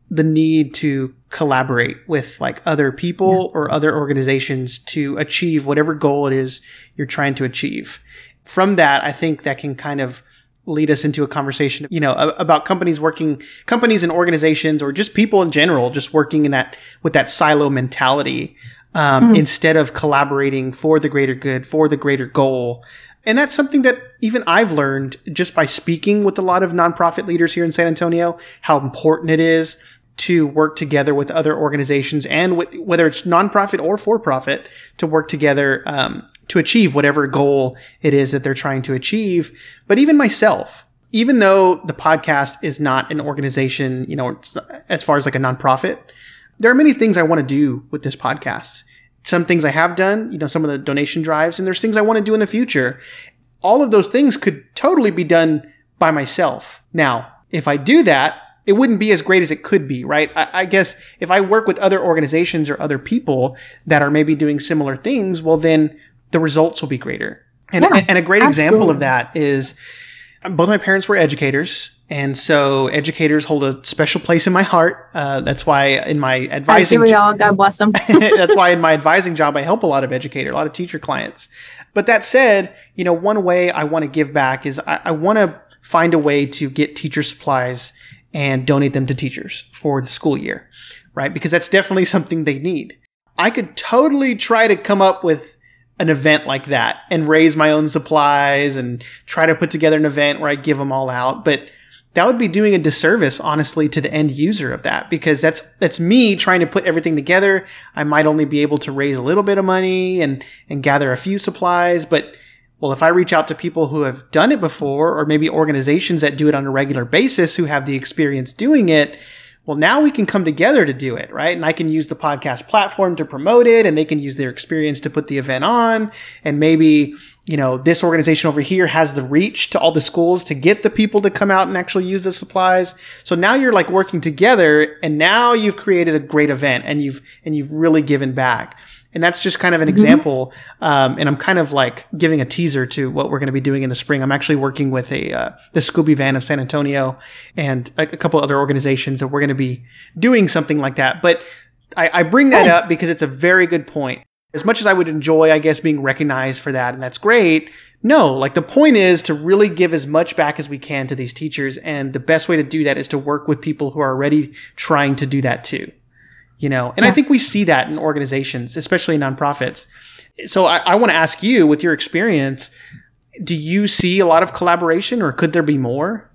the need to collaborate with like other people yeah. or other organizations to achieve whatever goal it is you're trying to achieve. From that, I think that can kind of lead us into a conversation, you know, about companies working, companies and organizations, or just people in general, just working in that with that silo mentality um, mm-hmm. instead of collaborating for the greater good, for the greater goal. And that's something that even I've learned just by speaking with a lot of nonprofit leaders here in San Antonio, how important it is to work together with other organizations and with, whether it's nonprofit or for profit to work together um, to achieve whatever goal it is that they're trying to achieve. But even myself, even though the podcast is not an organization, you know, as far as like a nonprofit, there are many things I want to do with this podcast. Some things I have done, you know, some of the donation drives, and there's things I want to do in the future. All of those things could totally be done by myself. Now, if I do that, it wouldn't be as great as it could be, right? I, I, guess if I work with other organizations or other people that are maybe doing similar things, well, then the results will be greater. And, yeah, and a great absolutely. example of that is both my parents were educators. And so educators hold a special place in my heart. Uh, that's why in my advising, we all, God bless them. (laughs) that's why in my advising job, I help a lot of educators, a lot of teacher clients. But that said, you know, one way I want to give back is I, I want to find a way to get teacher supplies and donate them to teachers for the school year, right? Because that's definitely something they need. I could totally try to come up with an event like that and raise my own supplies and try to put together an event where I give them all out, but that would be doing a disservice honestly to the end user of that because that's that's me trying to put everything together. I might only be able to raise a little bit of money and and gather a few supplies, but well, if I reach out to people who have done it before, or maybe organizations that do it on a regular basis who have the experience doing it, well, now we can come together to do it, right? And I can use the podcast platform to promote it and they can use their experience to put the event on. And maybe, you know, this organization over here has the reach to all the schools to get the people to come out and actually use the supplies. So now you're like working together and now you've created a great event and you've, and you've really given back. And that's just kind of an mm-hmm. example. Um, and I'm kind of like giving a teaser to what we're going to be doing in the spring. I'm actually working with a, uh, the Scooby Van of San Antonio and a, a couple other organizations that we're going to be doing something like that. But I, I bring that up because it's a very good point. As much as I would enjoy, I guess, being recognized for that, and that's great. No, like the point is to really give as much back as we can to these teachers. And the best way to do that is to work with people who are already trying to do that too you know and yeah. i think we see that in organizations especially nonprofits so i, I want to ask you with your experience do you see a lot of collaboration or could there be more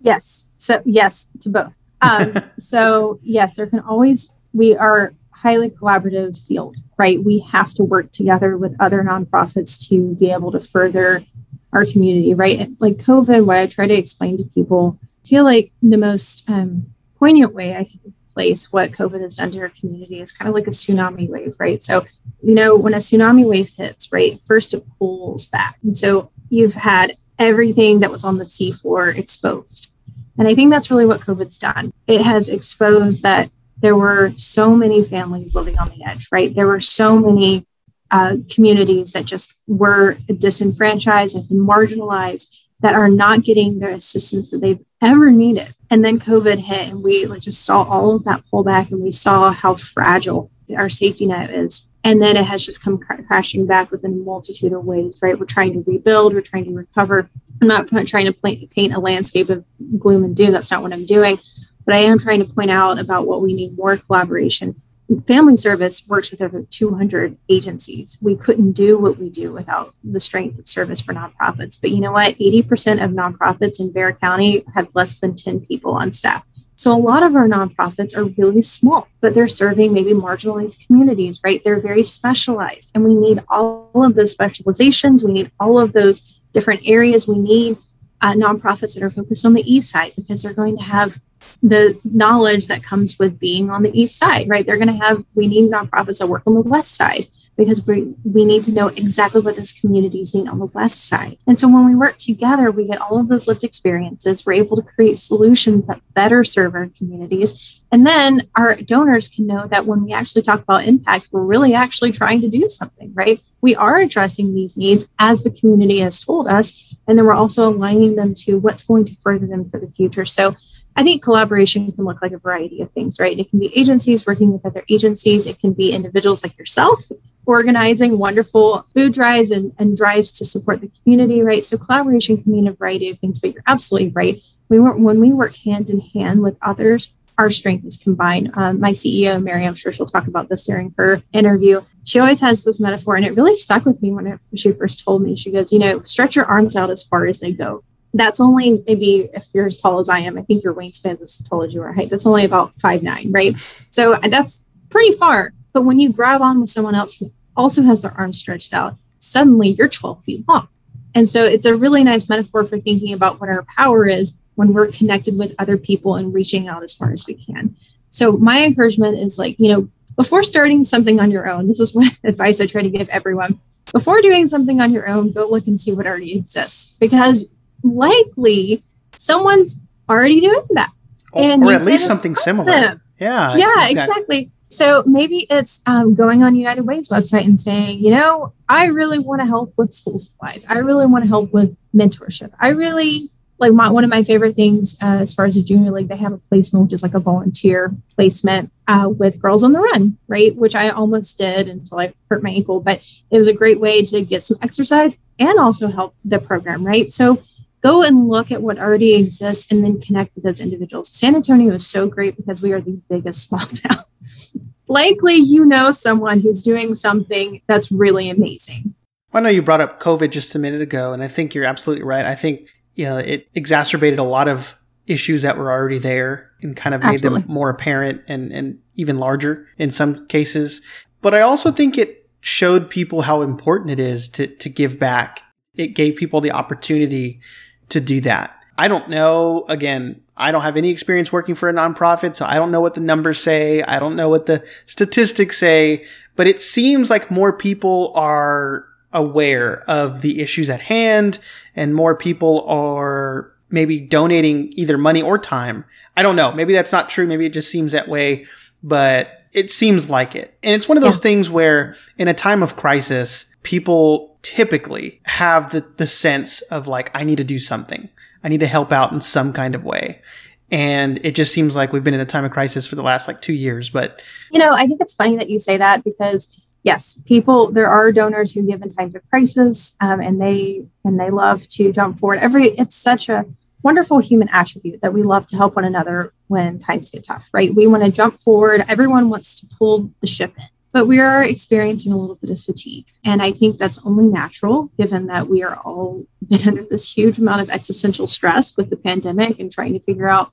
yes so yes to both Um, (laughs) so yes, there can always we are highly collaborative field, right? We have to work together with other nonprofits to be able to further our community, right? Like COVID, what I try to explain to people, I feel like the most um, poignant way I can place what COVID has done to our community is kind of like a tsunami wave, right? So, you know, when a tsunami wave hits, right, first it pulls back. And so you've had everything that was on the seafloor exposed. And I think that's really what COVID's done. It has exposed that there were so many families living on the edge, right? There were so many uh, communities that just were disenfranchised and marginalized that are not getting the assistance that they've ever needed. And then COVID hit, and we just saw all of that pullback, and we saw how fragile our safety net is. And then it has just come cr- crashing back within a multitude of ways, right? We're trying to rebuild, we're trying to recover. I'm not trying to paint a landscape of gloom and doom. That's not what I'm doing. But I am trying to point out about what we need more collaboration Family Service works with over 200 agencies. We couldn't do what we do without the strength of service for nonprofits. But you know what? 80% of nonprofits in Bexar County have less than 10 people on staff. So a lot of our nonprofits are really small, but they're serving maybe marginalized communities, right? They're very specialized, and we need all of those specializations. We need all of those different areas. We need uh, nonprofits that are focused on the east side because they're going to have the knowledge that comes with being on the east side, right? They're going to have, we need nonprofits that work on the west side because we, we need to know exactly what those communities need on the west side. And so when we work together, we get all of those lived experiences. We're able to create solutions that better serve our communities. And then our donors can know that when we actually talk about impact, we're really actually trying to do something, right? We are addressing these needs as the community has told us. And then we're also aligning them to what's going to further them for the future. So I think collaboration can look like a variety of things, right? It can be agencies working with other agencies, it can be individuals like yourself organizing wonderful food drives and, and drives to support the community, right? So collaboration can mean a variety of things, but you're absolutely right. We work when we work hand in hand with others, our strength is combined. Um, my CEO, Mary, I'm sure she'll talk about this during her interview. She always has this metaphor, and it really stuck with me when she first told me. She goes, You know, stretch your arms out as far as they go that's only maybe if you're as tall as I am, I think your wingspan's as tall as you are height. That's only about five nine, right? So that's pretty far. But when you grab on with someone else who also has their arms stretched out, suddenly you're 12 feet long. And so it's a really nice metaphor for thinking about what our power is when we're connected with other people and reaching out as far as we can. So my encouragement is like, you know, before starting something on your own, this is what (laughs) advice I try to give everyone. Before doing something on your own, go look and see what already exists because likely someone's already doing that. and or at least something similar. Them. Yeah. Yeah, exactly. So maybe it's um, going on United Way's website and saying, you know, I really want to help with school supplies. I really want to help with mentorship. I really like my, one of my favorite things uh, as far as the junior league, they have a placement, which is like a volunteer placement uh, with Girls on the Run, right? Which I almost did until I hurt my ankle, but it was a great way to get some exercise and also help the program, right? So go and look at what already exists and then connect with those individuals. San Antonio is so great because we are the biggest small (laughs) town. Likely, you know someone who's doing something that's really amazing. I know you brought up COVID just a minute ago, and I think you're absolutely right. I think you know it exacerbated a lot of issues that were already there and kind of made absolutely. them more apparent and, and even larger in some cases. But I also think it showed people how important it is to to give back. It gave people the opportunity to do that. I don't know. Again, I don't have any experience working for a nonprofit, so I don't know what the numbers say. I don't know what the statistics say, but it seems like more people are aware of the issues at hand and more people are maybe donating either money or time. I don't know. Maybe that's not true. Maybe it just seems that way, but it seems like it. And it's one of those yeah. things where in a time of crisis, people typically have the, the sense of like, I need to do something. I need to help out in some kind of way. And it just seems like we've been in a time of crisis for the last like two years. But, you know, I think it's funny that you say that because yes, people, there are donors who give in times of crisis um, and they, and they love to jump forward. Every, it's such a wonderful human attribute that we love to help one another when times get tough, right? We want to jump forward. Everyone wants to pull the ship in but we are experiencing a little bit of fatigue. And I think that's only natural given that we are all been (laughs) under this huge amount of existential stress with the pandemic and trying to figure out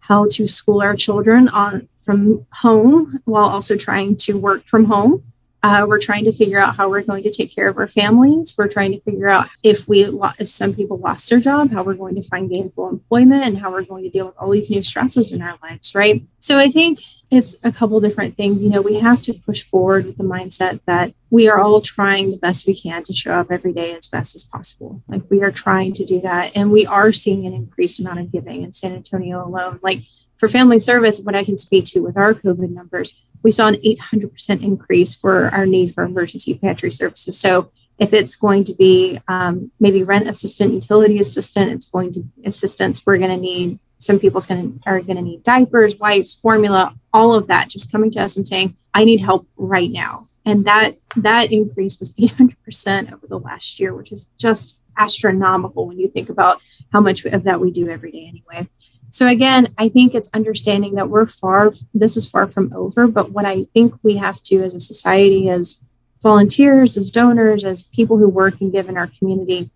how to school our children on from home while also trying to work from home. Uh, we're trying to figure out how we're going to take care of our families. We're trying to figure out if we if some people lost their job, how we're going to find gainful employment, and how we're going to deal with all these new stresses in our lives, right? So I think it's a couple different things. You know, we have to push forward with the mindset that we are all trying the best we can to show up every day as best as possible. Like we are trying to do that, and we are seeing an increased amount of giving in San Antonio alone. Like for family service, what I can speak to with our COVID numbers, we saw an 800% increase for our need for emergency pantry services. So if it's going to be um, maybe rent assistant, utility assistant, it's going to assistance. We're going to need some people's going to are going to need diapers, wipes, formula, all of that. Just coming to us and saying, "I need help right now," and that that increase was 800% over the last year, which is just astronomical when you think about how much of that we do every day anyway. So again, I think it's understanding that we're far, this is far from over. But what I think we have to, as a society, as volunteers, as donors, as people who work and give in our community,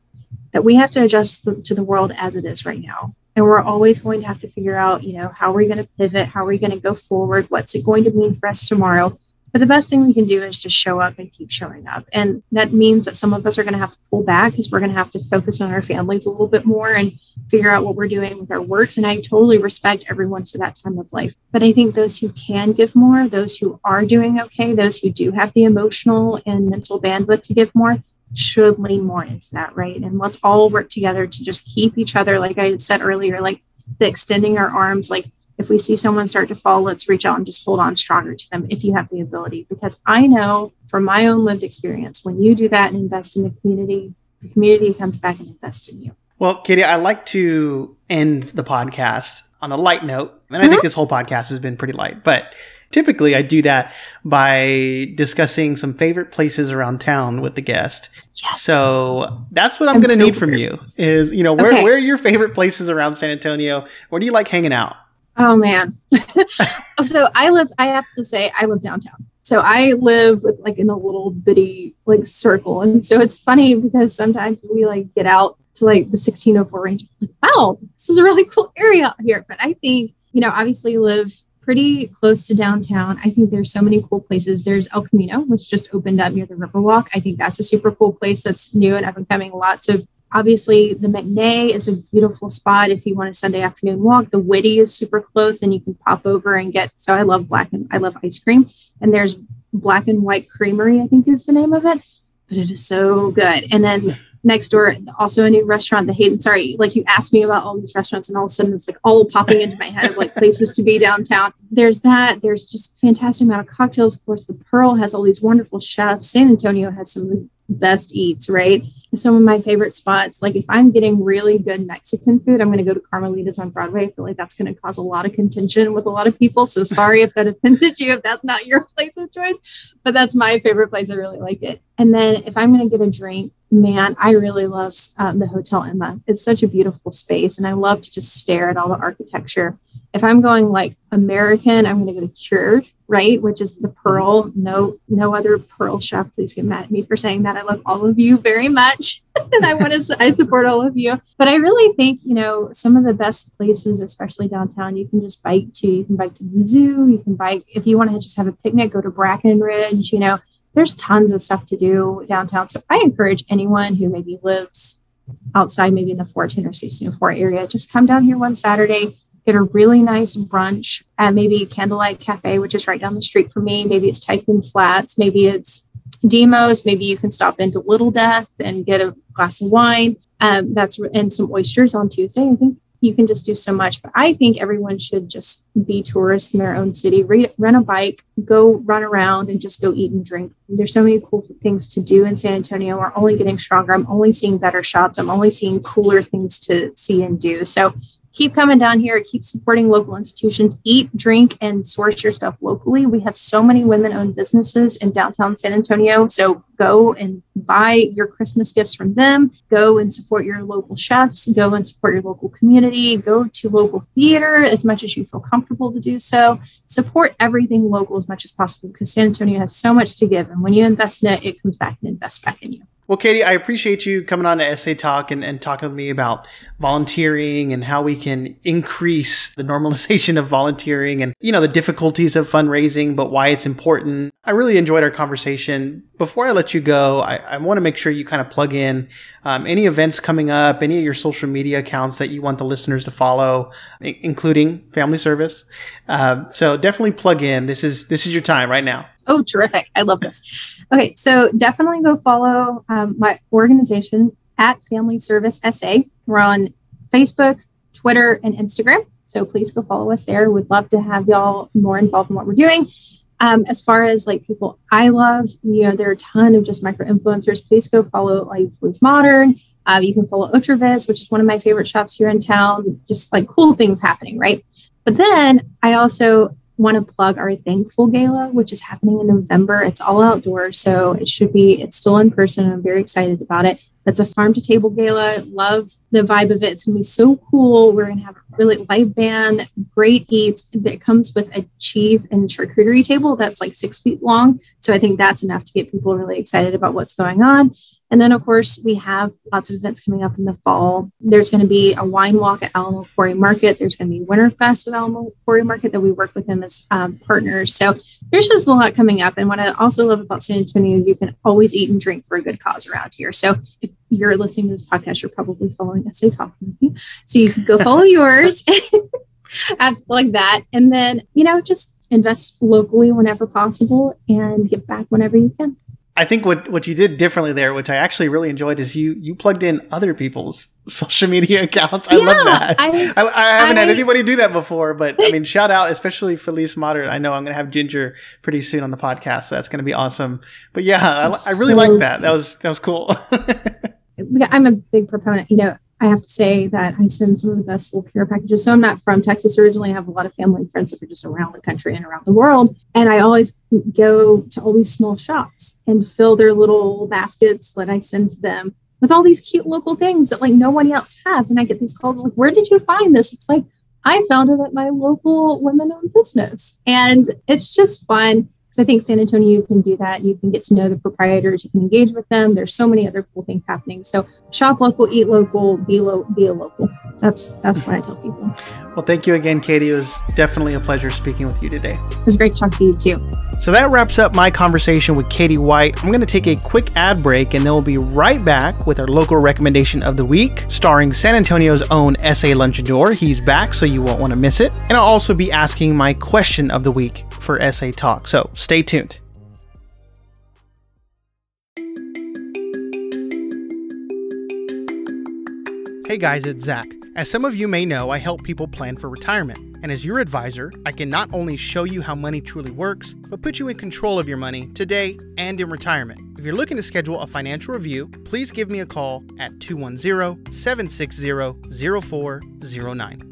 that we have to adjust to the world as it is right now. And we're always going to have to figure out, you know, how are we going to pivot? How are we going to go forward? What's it going to mean for us tomorrow? But the best thing we can do is just show up and keep showing up. And that means that some of us are going to have to pull back because we're going to have to focus on our families a little bit more and figure out what we're doing with our works. And I totally respect everyone for that time of life. But I think those who can give more, those who are doing okay, those who do have the emotional and mental bandwidth to give more, should lean more into that, right? And let's all work together to just keep each other, like I said earlier, like the extending our arms, like if we see someone start to fall, let's reach out and just hold on stronger to them if you have the ability. Because I know from my own lived experience, when you do that and invest in the community, the community comes back and invests in you. Well, Katie, I like to end the podcast on a light note. And I mm-hmm. think this whole podcast has been pretty light, but typically I do that by discussing some favorite places around town with the guest. Yes. So that's what I'm, I'm going to so need from you is, you know, where, okay. where are your favorite places around San Antonio? Where do you like hanging out? Oh man. (laughs) so I live, I have to say, I live downtown. So I live with like in a little bitty like circle. And so it's funny because sometimes we like get out to like the 1604 range. Like, wow, this is a really cool area here. But I think, you know, obviously live pretty close to downtown. I think there's so many cool places. There's El Camino, which just opened up near the Riverwalk. I think that's a super cool place that's new and up and coming. Lots of Obviously, the McNay is a beautiful spot if you want a Sunday afternoon walk. The Witte is super close, and you can pop over and get. So I love black and I love ice cream, and there's Black and White Creamery, I think is the name of it, but it is so good. And then next door, also a new restaurant, the Hayden. Sorry, like you asked me about all these restaurants, and all of a sudden it's like all popping into my head of like places to be downtown. There's that. There's just fantastic amount of cocktails. Of course, the Pearl has all these wonderful chefs. San Antonio has some best eats, right? Some of my favorite spots, like if I'm getting really good Mexican food, I'm going to go to Carmelita's on Broadway. I feel like that's going to cause a lot of contention with a lot of people. So sorry if that offended you, if that's not your (laughs) place of choice, but that's my favorite place. I really like it. And then if I'm going to get a drink, man, I really love um, the Hotel Emma. It's such a beautiful space, and I love to just stare at all the architecture. If I'm going like American, I'm going to go to Cured right? Which is the pearl. No, no other pearl chef. Please get mad at me for saying that. I love all of you very much. (laughs) and I want to, I support all of you. But I really think, you know, some of the best places, especially downtown, you can just bike to. You can bike to the zoo. You can bike, if you want to just have a picnic, go to Brackenridge, you know, there's tons of stuff to do downtown. So I encourage anyone who maybe lives outside, maybe in the 14 or 1604 area, just come down here one Saturday, get a really nice brunch at maybe Candlelight Cafe, which is right down the street from me. Maybe it's Tycoon Flats. Maybe it's Demos. Maybe you can stop into Little Death and get a glass of wine. Um, that's and some oysters on Tuesday. I think you can just do so much. But I think everyone should just be tourists in their own city, re- rent a bike, go run around, and just go eat and drink. There's so many cool things to do in San Antonio. We're only getting stronger. I'm only seeing better shops. I'm only seeing cooler things to see and do. So keep coming down here, keep supporting local institutions, eat, drink, and source your stuff locally. We have so many women owned businesses in downtown San Antonio. So go and buy your Christmas gifts from them. Go and support your local chefs. Go and support your local community. Go to local theater as much as you feel comfortable to do so. Support everything local as much as possible because San Antonio has so much to give. And when you invest in it, it comes back and invests back in you. Well, Katie, I appreciate you coming on to SA Talk and, and talking with me about volunteering and how we can increase the normalization of volunteering and, you know, the difficulties of fundraising, but why it's important. I really enjoyed our conversation. Before I let you go, I, I want to make sure you kind of plug in um, any events coming up, any of your social media accounts that you want the listeners to follow, I- including Family Service. Uh, so definitely plug in. This is this is your time right now. Oh, terrific. I love this. Okay, so definitely go follow um, my organization at Family Service SA. We're on Facebook, Twitter, and Instagram. So please go follow us there. We'd love to have y'all more involved in what we're doing. Um, as far as like people I love, you know, there are a ton of just micro influencers. Please go follow Life Was Modern. Uh, you can follow Ultravis, which is one of my favorite shops here in town. Just like cool things happening, right? But then I also want to plug our Thankful Gala, which is happening in November. It's all outdoor, so it should be, it's still in person. I'm very excited about it. It's a farm to table gala. Love the vibe of it. It's going to be so cool. We're going to have a really live band, great eats that comes with a cheese and charcuterie table that's like six feet long. So I think that's enough to get people really excited about what's going on. And then, of course, we have lots of events coming up in the fall. There's going to be a wine walk at Alamo Quarry Market. There's going to be Winterfest with Alamo Quarry Market that we work with them as um, partners. So there's just a lot coming up. And what I also love about San Antonio, you can always eat and drink for a good cause around here. So if you're listening to this podcast, you're probably following SA Talk Movie. So you can go follow (laughs) yours. (laughs) like that. And then, you know, just invest locally whenever possible and give back whenever you can. I think what, what you did differently there, which I actually really enjoyed, is you you plugged in other people's (laughs) social media accounts. I yeah, love that. I, I, I haven't I, had anybody do that before, but I mean, shout out, especially Felice Moderate. I know I'm going to have Ginger pretty soon on the podcast, so that's going to be awesome. But yeah, I, I, really so like that. That was that was cool. (laughs) I'm a big proponent. You know, I have to say that I send some of the best little care packages. So I'm not from Texas originally. I have a lot of family and friends that are just around the country and around the world. And I always go to all these small shops and fill their little baskets that I send to them with all these cute local things that like no one else has. And I get these calls like, where did you find this? It's like, I found it at my local women owned business. And it's just fun because I think San Antonio, you can do that. You can get to know the proprietors, you can engage with them. There's so many other cool things happening. So shop local, eat local, be, lo- be a local. That's that's what I tell people. Well, thank you again, Katie. It was definitely a pleasure speaking with you today. It was great to talk to you too. So that wraps up my conversation with Katie White. I'm going to take a quick ad break and then we'll be right back with our local recommendation of the week, starring San Antonio's own SA Lunchador. He's back, so you won't want to miss it. And I'll also be asking my question of the week for SA Talk. So stay tuned. Hey guys, it's Zach. As some of you may know, I help people plan for retirement. And as your advisor, I can not only show you how money truly works, but put you in control of your money today and in retirement. If you're looking to schedule a financial review, please give me a call at 210 760 0409.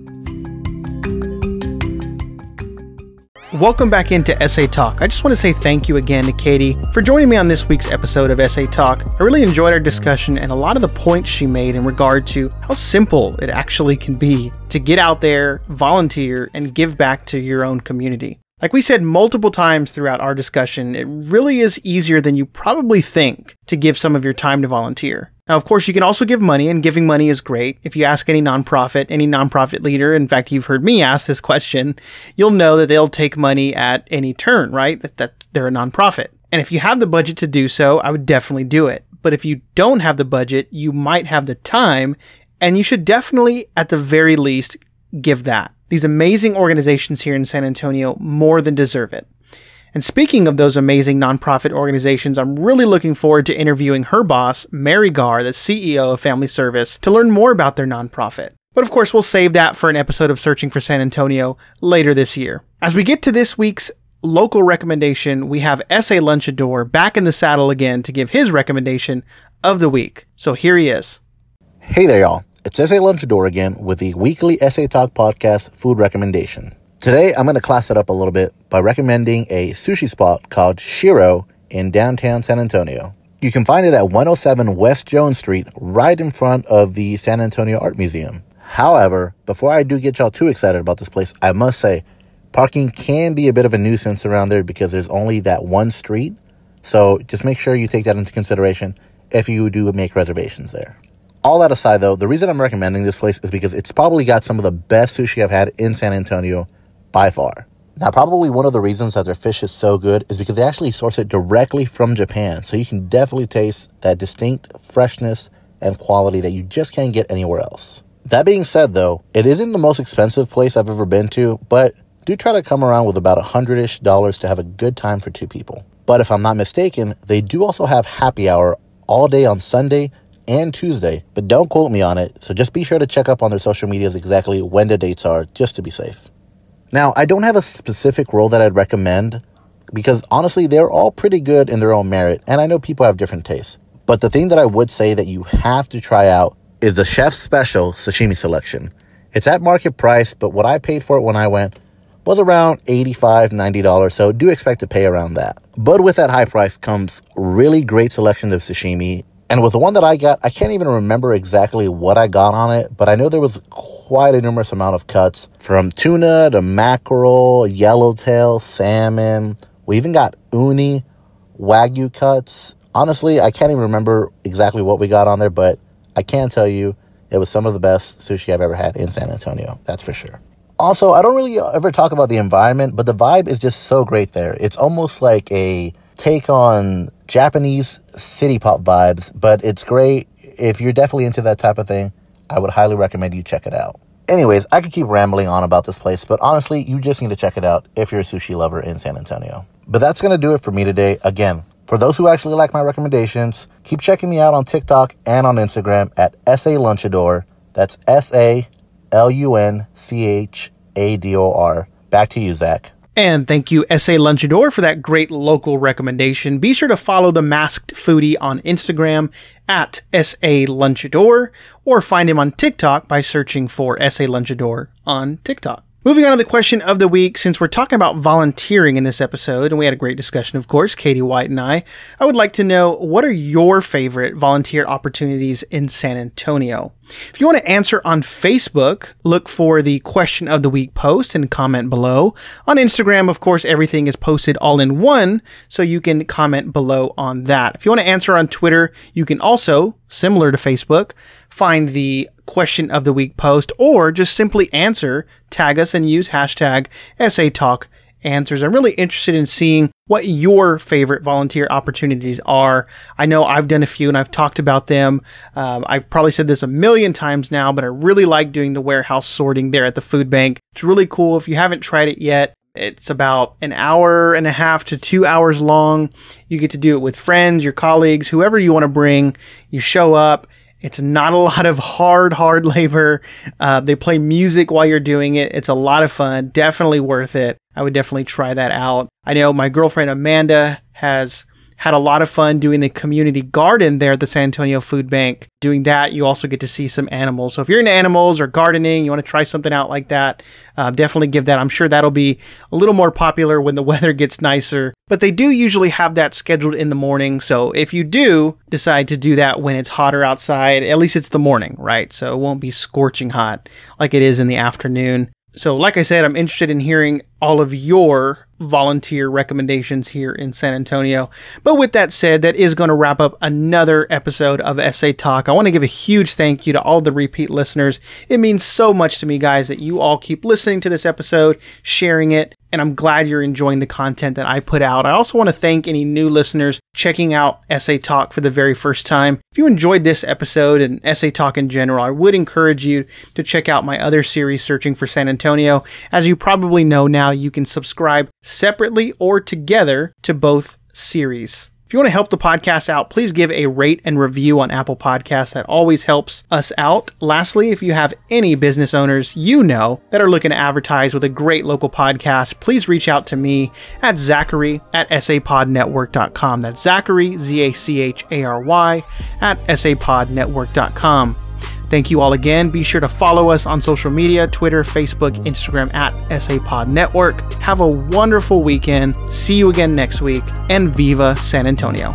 Welcome back into SA Talk. I just want to say thank you again to Katie for joining me on this week's episode of SA Talk. I really enjoyed our discussion and a lot of the points she made in regard to how simple it actually can be to get out there, volunteer, and give back to your own community. Like we said multiple times throughout our discussion, it really is easier than you probably think to give some of your time to volunteer. Now, of course, you can also give money, and giving money is great. If you ask any nonprofit, any nonprofit leader, in fact, you've heard me ask this question, you'll know that they'll take money at any turn, right? That, that they're a nonprofit. And if you have the budget to do so, I would definitely do it. But if you don't have the budget, you might have the time, and you should definitely, at the very least, give that. These amazing organizations here in San Antonio more than deserve it. And speaking of those amazing nonprofit organizations, I'm really looking forward to interviewing her boss, Mary Garr, the CEO of Family Service, to learn more about their nonprofit. But of course, we'll save that for an episode of Searching for San Antonio later this year. As we get to this week's local recommendation, we have SA Lunchador back in the saddle again to give his recommendation of the week. So here he is. Hey there, y'all. It's SA Lunchador again with the weekly SA Talk podcast food recommendation. Today, I'm going to class it up a little bit by recommending a sushi spot called Shiro in downtown San Antonio. You can find it at 107 West Jones Street, right in front of the San Antonio Art Museum. However, before I do get y'all too excited about this place, I must say parking can be a bit of a nuisance around there because there's only that one street. So just make sure you take that into consideration if you do make reservations there. All that aside, though, the reason I'm recommending this place is because it's probably got some of the best sushi I've had in San Antonio by far. Now, probably one of the reasons that their fish is so good is because they actually source it directly from Japan. So you can definitely taste that distinct freshness and quality that you just can't get anywhere else. That being said, though, it isn't the most expensive place I've ever been to, but do try to come around with about a hundred ish dollars to have a good time for two people. But if I'm not mistaken, they do also have happy hour all day on Sunday and Tuesday, but don't quote me on it, so just be sure to check up on their social medias exactly when the dates are just to be safe. Now, I don't have a specific role that I'd recommend because honestly, they're all pretty good in their own merit, and I know people have different tastes. But the thing that I would say that you have to try out is the chef's special sashimi selection. It's at market price, but what I paid for it when I went was around $85, $90, so do expect to pay around that. But with that high price comes really great selection of sashimi. And with the one that I got, I can't even remember exactly what I got on it, but I know there was quite a numerous amount of cuts from tuna to mackerel, yellowtail, salmon. We even got uni, wagyu cuts. Honestly, I can't even remember exactly what we got on there, but I can tell you it was some of the best sushi I've ever had in San Antonio. That's for sure. Also, I don't really ever talk about the environment, but the vibe is just so great there. It's almost like a take on Japanese city pop vibes, but it's great. If you're definitely into that type of thing, I would highly recommend you check it out. Anyways, I could keep rambling on about this place, but honestly, you just need to check it out if you're a sushi lover in San Antonio. But that's going to do it for me today. Again, for those who actually like my recommendations, keep checking me out on TikTok and on Instagram at SA Lunchador. That's S A L U N C H A D O R. Back to you, Zach. And thank you, SA Lunchador, for that great local recommendation. Be sure to follow the Masked Foodie on Instagram at SA Lunchador or find him on TikTok by searching for SA Lunchador on TikTok. Moving on to the question of the week, since we're talking about volunteering in this episode, and we had a great discussion, of course, Katie White and I, I would like to know what are your favorite volunteer opportunities in San Antonio? If you want to answer on Facebook, look for the question of the week post and comment below. On Instagram, of course, everything is posted all in one, so you can comment below on that. If you want to answer on Twitter, you can also, similar to Facebook, find the question of the week post or just simply answer, tag us and use hashtag SA Talk answers. I'm really interested in seeing what your favorite volunteer opportunities are. I know I've done a few and I've talked about them. Um, I've probably said this a million times now, but I really like doing the warehouse sorting there at the food bank. It's really cool. If you haven't tried it yet, it's about an hour and a half to two hours long. You get to do it with friends, your colleagues, whoever you want to bring. You show up it's not a (laughs) lot of hard, hard labor. Uh, they play music while you're doing it. It's a lot of fun. Definitely worth it. I would definitely try that out. I know my girlfriend Amanda has had a lot of fun doing the community garden there at the San Antonio Food Bank. Doing that, you also get to see some animals. So if you're into animals or gardening, you want to try something out like that, uh, definitely give that. I'm sure that'll be a little more popular when the (laughs) weather gets nicer. But they do usually have that scheduled in the morning. So if you do decide to do that when it's hotter outside, at least it's the morning, right? So it won't be scorching hot like it is in the afternoon. So, like I said, I'm interested in hearing all of your volunteer recommendations here in San Antonio. But with that said, that is going to wrap up another episode of SA Talk. I want to give a huge thank you to all the repeat listeners. It means so much to me, guys, that you all keep listening to this episode, sharing it, and I'm glad you're enjoying the content that I put out. I also want to thank any new listeners checking out SA Talk for the very first time. If you enjoyed this episode and SA Talk in general, I would encourage you to check out my other series, Searching for San Antonio. As you probably know now, you can subscribe separately or together to both series. If you want to help the podcast out, please give a rate and review on Apple Podcasts. That always helps us out. Lastly, if you have any business owners you know that are looking to advertise with a great local podcast, please reach out to me at Zachary at sapodnetwork.com. That's Zachary, Z A C H A R Y, at sapodnetwork.com. Thank you all again. Be sure to follow us on social media Twitter, Facebook, Instagram at SAPod Network. Have a wonderful weekend. See you again next week, and Viva San Antonio.